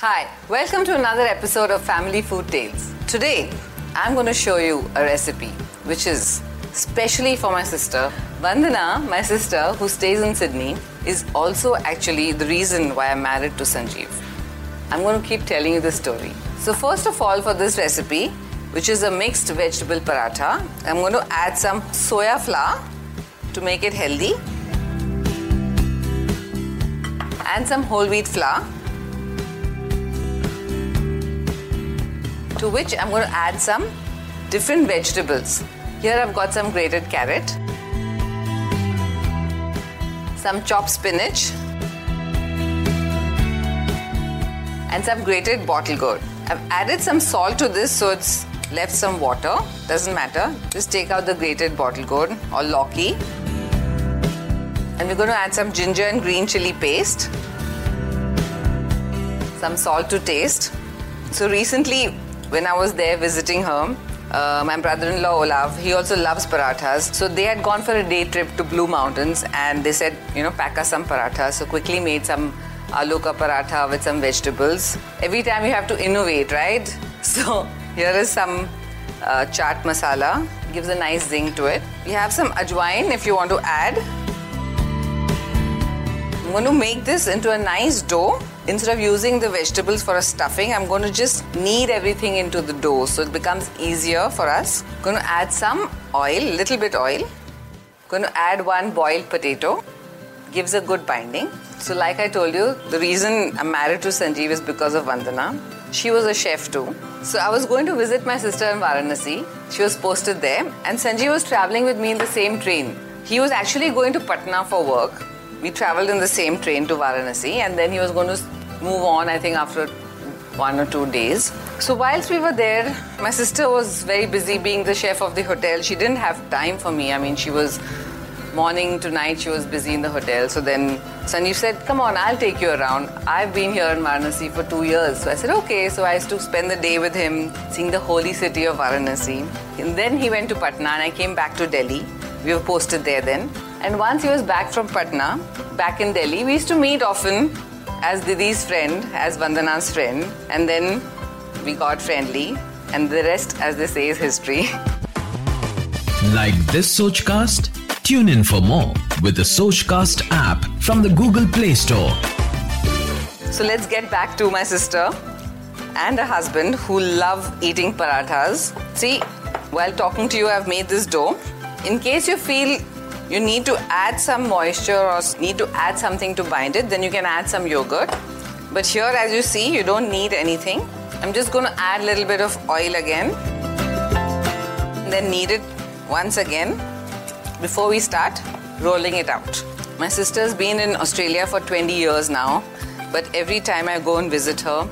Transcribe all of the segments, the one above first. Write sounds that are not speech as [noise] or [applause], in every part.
Hi, welcome to another episode of Family Food Tales. Today, I'm going to show you a recipe which is specially for my sister. Vandana, my sister who stays in Sydney, is also actually the reason why I'm married to Sanjeev. I'm going to keep telling you the story. So, first of all, for this recipe, which is a mixed vegetable paratha, I'm going to add some soya flour to make it healthy and some whole wheat flour to which I'm going to add some different vegetables. Here I've got some grated carrot, some chopped spinach, and some grated bottle gourd. I've added some salt to this so it's left some water. Doesn't matter. Just take out the grated bottle gourd or lauki. And we're going to add some ginger and green chili paste, some salt to taste. So recently when I was there visiting her, uh, my brother-in-law Olav, he also loves parathas. So they had gone for a day trip to Blue Mountains, and they said, you know, pack us some parathas. So quickly made some aloo ka paratha with some vegetables. Every time you have to innovate, right? [laughs] So here is some uh, chaat masala. Gives a nice zing to it. We have some ajwain if you want to add. I'm going to make this into a nice dough instead of using the vegetables for a stuffing, I'm going to just knead everything into the dough so it becomes easier for us. I'm going to add some oil, little bit oil. I'm going to add one boiled potato. Gives a good binding. So, like I told you, the reason I'm married to Sanjeev is because of Vandana. She was a chef too. So, I was going to visit my sister in Varanasi. She was posted there, and Sanjeev was traveling with me in the same train. He was actually going to Patna for work. We traveled in the same train to Varanasi, and then he was going to move on, I think, after one or two days. So, whilst we were there, my sister was very busy being the chef of the hotel. She didn't have time for me. I mean, she was morning to night, she was busy in the hotel. So then Sanjeev said, Come on, I'll take you around. I've been here in Varanasi for two years. So I said, Okay. So I used to spend the day with him, seeing the holy city of Varanasi. And then he went to Patna, and I came back to Delhi. We were posted there then. And once he was back from Patna, back in Delhi, we used to meet often as Didi's friend, as Vandana's friend, and then we got friendly, and the rest, as they say, is history. Like this Sochcast? Tune in for more with the Sochcast app from the Google Play Store. So let's get back to my sister and her husband who love eating parathas. See, while talking to you, I've made this dough. In case you feel you need to add some moisture or need to add something to bind it, then you can add some yogurt. But here, as you see, you don't need anything. I'm just going to add a little bit of oil again. Then knead it once again before we start rolling it out. My sister's been in Australia for 20 years now, but every time I go and visit her,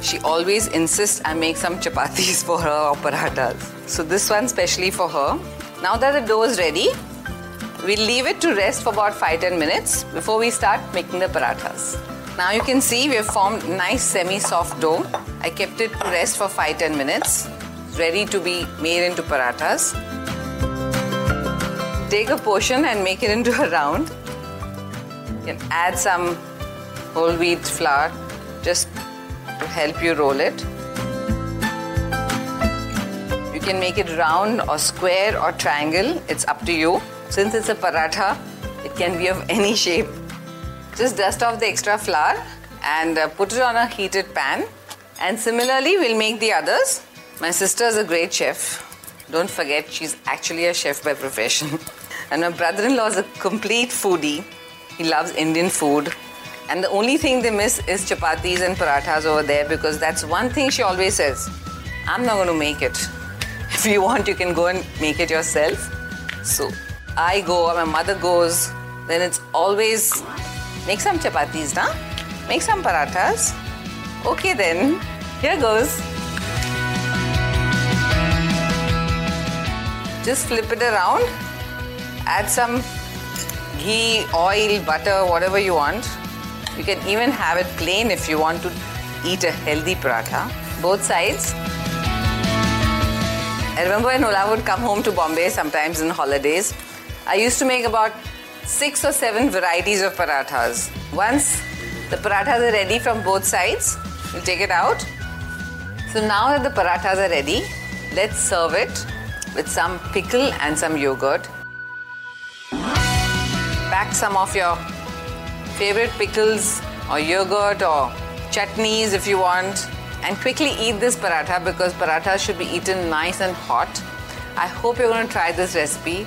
she always insists I make some chapatis [laughs] for her or parathas. So this one specially for her. Now that the dough is ready, We'll leave it to rest for about 5-10 minutes before we start making the parathas. Now you can see we have formed nice semi-soft dough. I kept it to rest for 5-10 minutes, ready to be made into parathas. Take a portion and make it into a round. You can add some whole wheat flour just to help you roll it. You can make it round or square or triangle, it's up to you. Since it's a paratha, it can be of any shape. Just dust off the extra flour and uh, put it on a heated pan. And similarly, we'll make the others. My sister is a great chef. Don't forget, she's actually a chef by profession. [laughs] and my brother in law is a complete foodie. He loves Indian food. And the only thing they miss is chapatis and parathas over there because that's one thing she always says I'm not going to make it. [laughs] If you want, you can go and make it yourself. So I go or my mother goes, then it's always make some chapatis, na? Make some parathas. Okay then, here goes. Just flip it around, add some ghee, oil, butter, whatever you want. You can even have it plain if you want to eat a healthy paratha. Both sides. I remember when Ola would come home to Bombay sometimes in holidays, I used to make about six or seven varieties of parathas. Once the parathas are ready from both sides, We'll take it out. So now that the parathas are ready, let's serve it with some pickle and some yogurt. Pack some of your favorite pickles or yogurt or chutneys if you want and quickly eat this paratha because parathas should be eaten nice and hot. I hope you're going to try this recipe.